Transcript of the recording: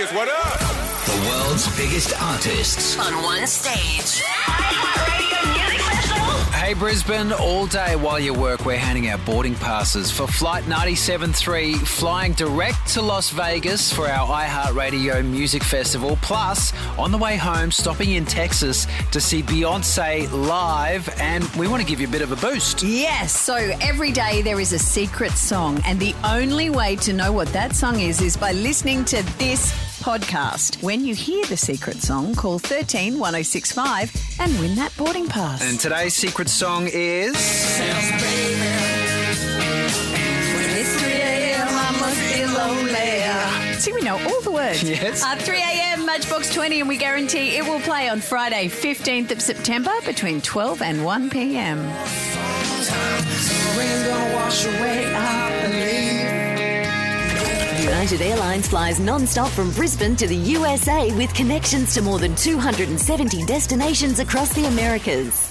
Vegas, what up? The world's biggest artists. on one stage. Hey Brisbane, all day while you work, we're handing out boarding passes for Flight 97.3, flying direct to Las Vegas for our iHeartRadio Music Festival. Plus, on the way home, stopping in Texas to see Beyonce live, and we want to give you a bit of a boost. Yes, so every day there is a secret song, and the only way to know what that song is is by listening to this podcast. When you hear the secret song, call 13 1065 and win that boarding pass. And today's secret song is. It's 3 a.m., I must be lonely. See, we know all the words. Yes. Uh, 3 a.m. Matchbox 20, and we guarantee it will play on Friday, 15th of September, between 12 and 1 p.m. United Airlines flies non-stop from Brisbane to the USA with connections to more than 270 destinations across the Americas.